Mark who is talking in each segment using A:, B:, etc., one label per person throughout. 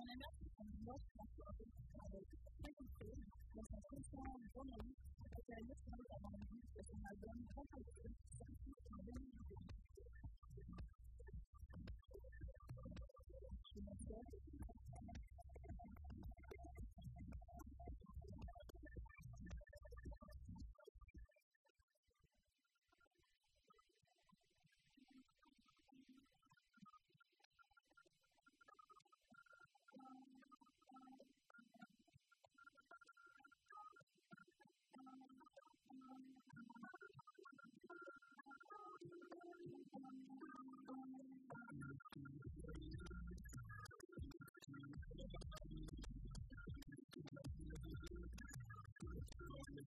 A: Thank you.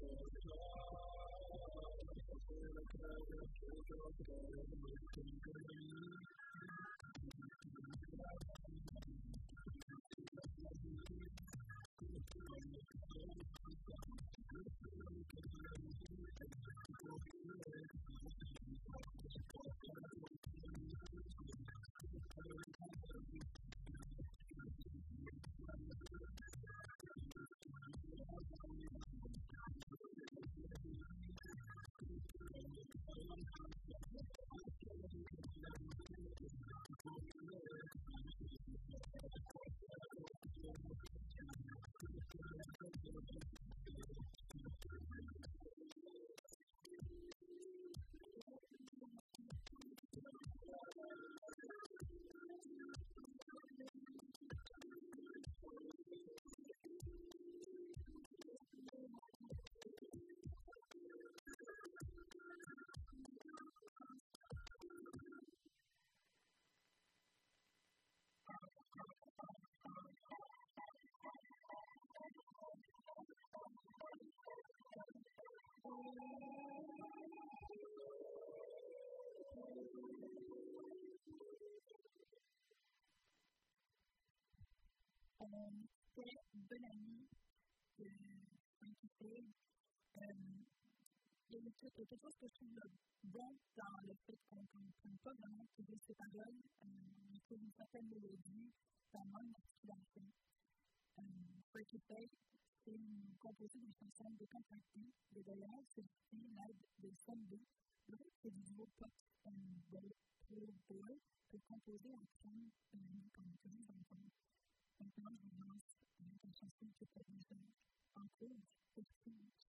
A: Thank you. Euh, c'est une bonne amie de Frankie Il y a quelque chose que je trouve bon dans le fait qu'on ne comprenne pas vraiment toutes ces paroles, mais qu'il y a une certaine mélodie, ça manque d'articulation. Frankie Faye, c'est une composée d'une chanson de Constantin, de Dolores, c'est du l'aide de Sandé, donc c'est du nouveau pop les deux peut composer ensemble de manière comme tous les enfants. Maintenant, je vous lance la chanson qui est déjà en cours, Excuse.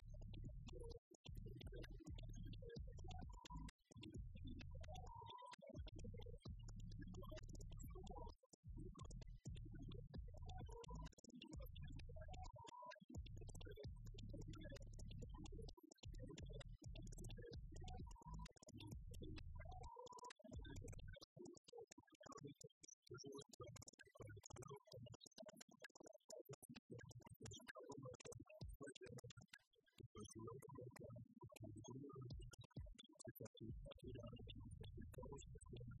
A: Thank you.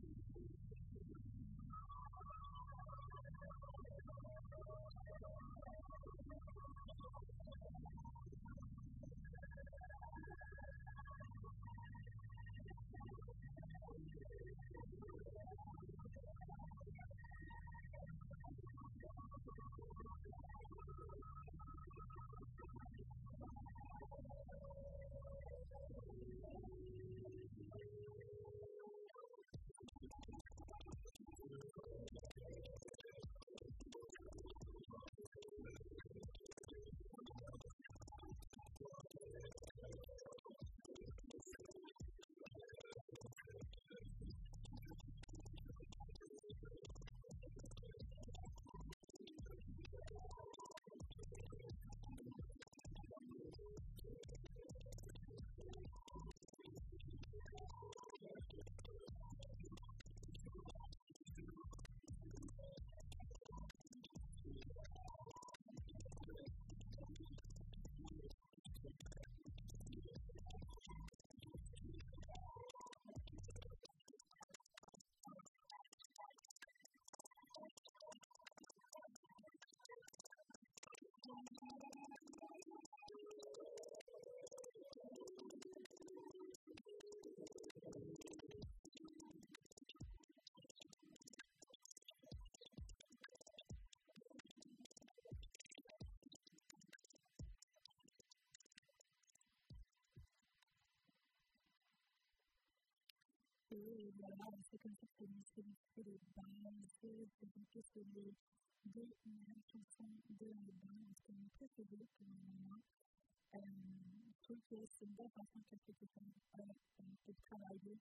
A: Et voilà, c'est comme ça que c'est les bases, c'est un peu c'est les deux meilleures chansons de l'album, c'est mon préféré pour le moment. Je trouve que c'est une façon que de travailler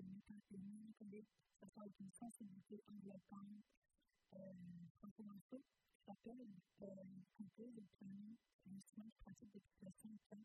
A: ça avec une sensibilité. C'est un pratique depuis 60 ans.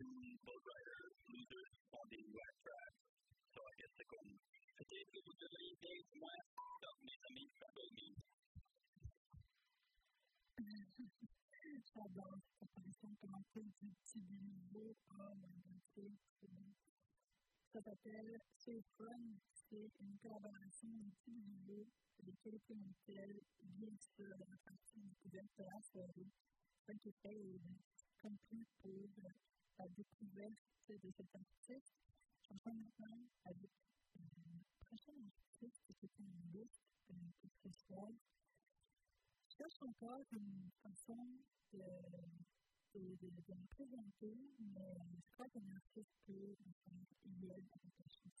A: two Boat Rider losers on the US track. So I guess they're going to say days from last stuff made them eat that
B: boat meat.
A: J'adore cette. Ça s'appelle C'est C'est une collaboration de petits de quelques hôtels bien sûr dans la partie découverte de la soirée. Ça qui fait une la découverte de cet artiste. J'en maintenant avec le prochain artiste qui est une liste pour ce soir. Je cherche encore une façon de, de, de, de me présenter, mais je crois qu'un artiste peut me faire la chanson.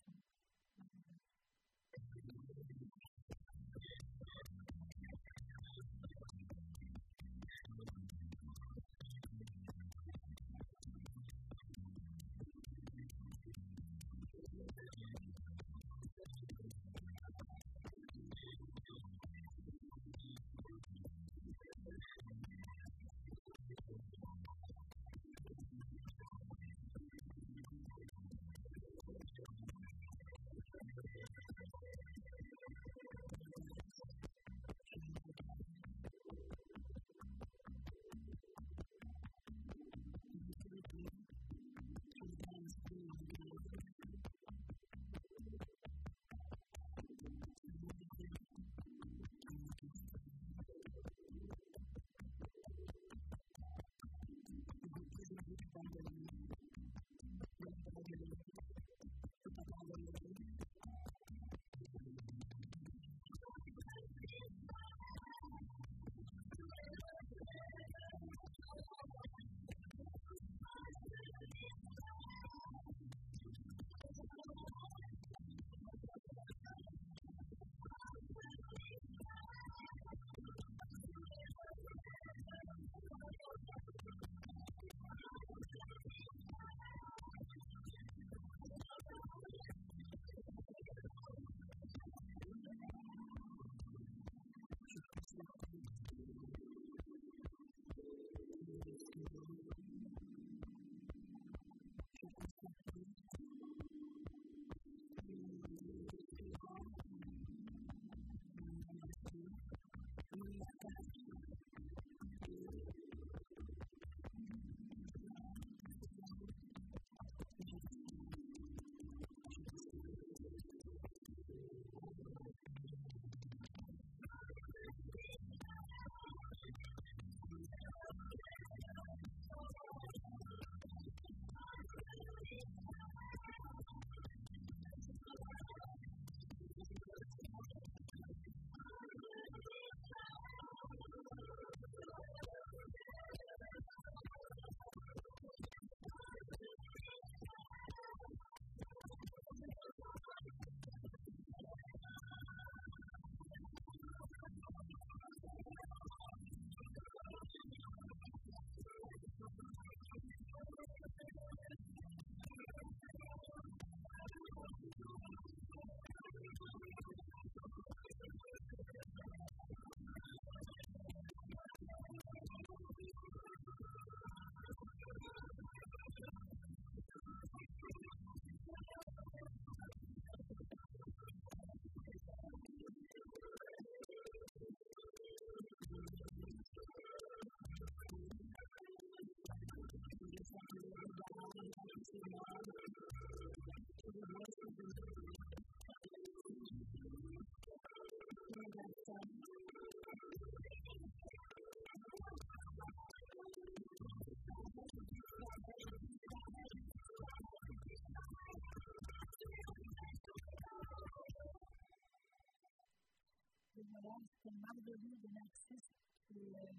A: C'était Marguerite de Narcisse qui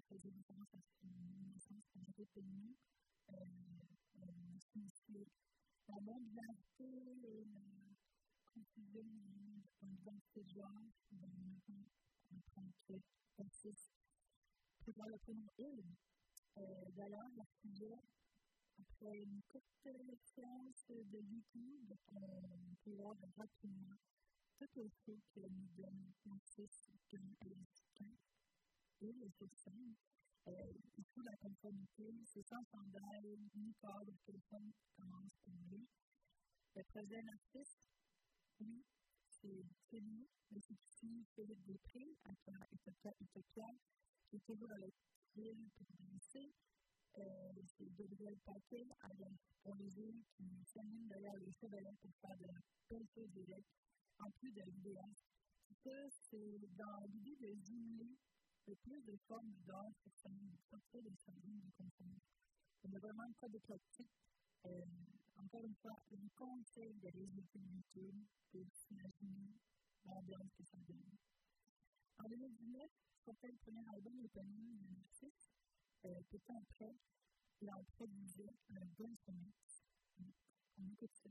A: faisait à son naissance. Euh, la et la le il. D'ailleurs, la après une courte séance de YouTube, on peut rapidement tout fait que nous donne Narcisse et le système. Euh, ici, la conformité, c'est sans chandail, ni corps de téléphone qui commence par lui. Le projet Narcisse, oui, c'est lui, mais c'est aussi Philippe Després, à Utopia, qui est toujours à la ville pour danser. c'est Gabriel Paquet avec pour les jeux qui s'animent derrière les chevaliers pour faire de la peinture direct, en plus de l'idéal. Ça, c'est dans l'idée de diminuer le plus de formes d'art pour sortir des services du concours. On n'a vraiment pas de pratique. Euh, encore une fois, je vous conseille d'aller sur YouTube pour s'imaginer l'ambiance que ça donne. En 2019, sortait le premier album éponyme de l'artiste. Euh, peu de temps après, il a produisait un bon sommet. On écoute ça.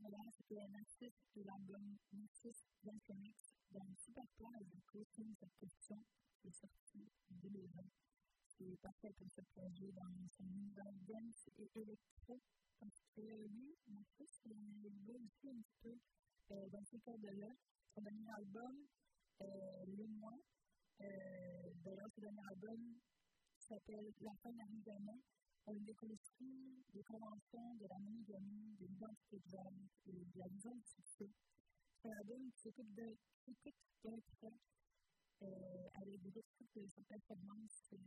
A: voilà, c'était un artiste de l'album Narcisse Dantonix dans Super Plage de Coaching cette question qui est sortie en 2020. C'est parfait pour se plonger dans son univers dance et électro parce que lui, Narcisse, il va aussi un petit peu euh, dans ce cadre-là. Son dernier album, euh, Le Mois, euh, d'ailleurs, ce dernier album s'appelle La fin n'arrive jamais elle découvre aussi des conventions de la monogamie, de l'identité de et de la album qui s'occupe d'un euh, avec des de performance de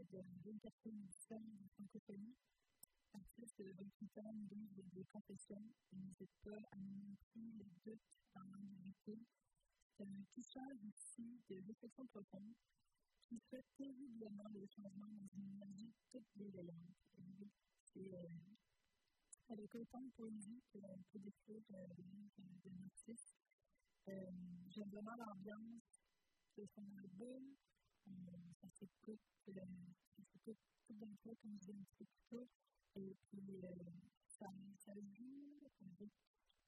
A: 24e édition de francophonie. Artiste de 28 ans, des confessions, et n'hésite pas à nous les doutes dans l'ambiguïté. C'est un ici de réflexion profonde qui fait terriblement le changement dans une énergie toute. C'est euh, avec autant de poésie qu'on peut décrire euh, de l'artiste. Euh, J'aime vraiment l'ambiance de son album. Euh, ça s'écoute, ça s'écoute tout d'un coup, comme je un peu plus tôt. Et puis, euh, ça, ça joue,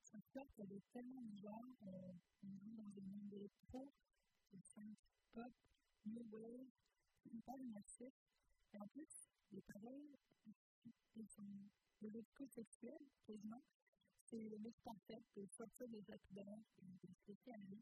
A: ça flotte avec tellement de genres. Euh, on joue dans le monde électro, de synth pop, New Wave, hyper immersif. Et en plus, les paroles, sont de l'écoute sexuelle, quasiment. c'est le mix parfait pour sortir des accidents et de se laisser aller.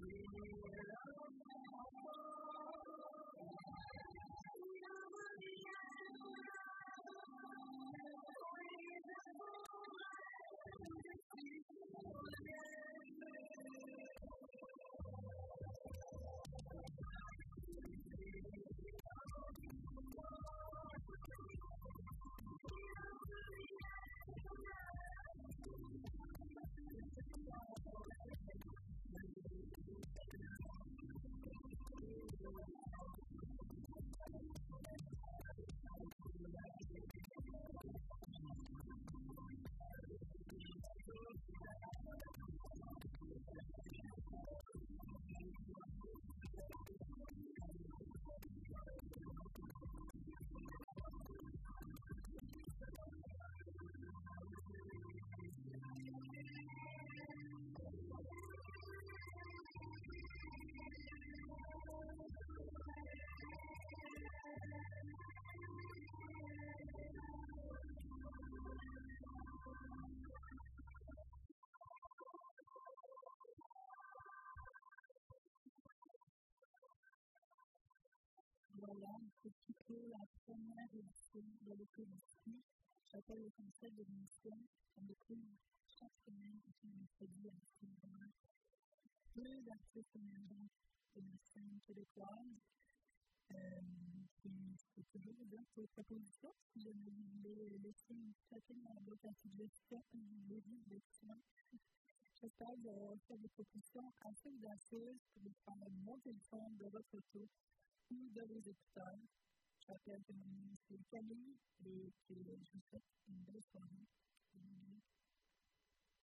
A: Amen. Un petit peu la première édition de l'écologie. J'appelle le concept de l'émission. On découvre chaque semaine un mercredi à Sylvain. Deux artistes émergents de la québécoise. C'est toujours bien pour proposition. Si jamais vous voulez laisser une chacune dans la boîte à suggestions, vous début de ça. J'espère vous faire des propositions assez audacieuses pour vous faire monter le son de votre ou de vos écouteurs. Je rappelle c'est Camille et que une belle soirée.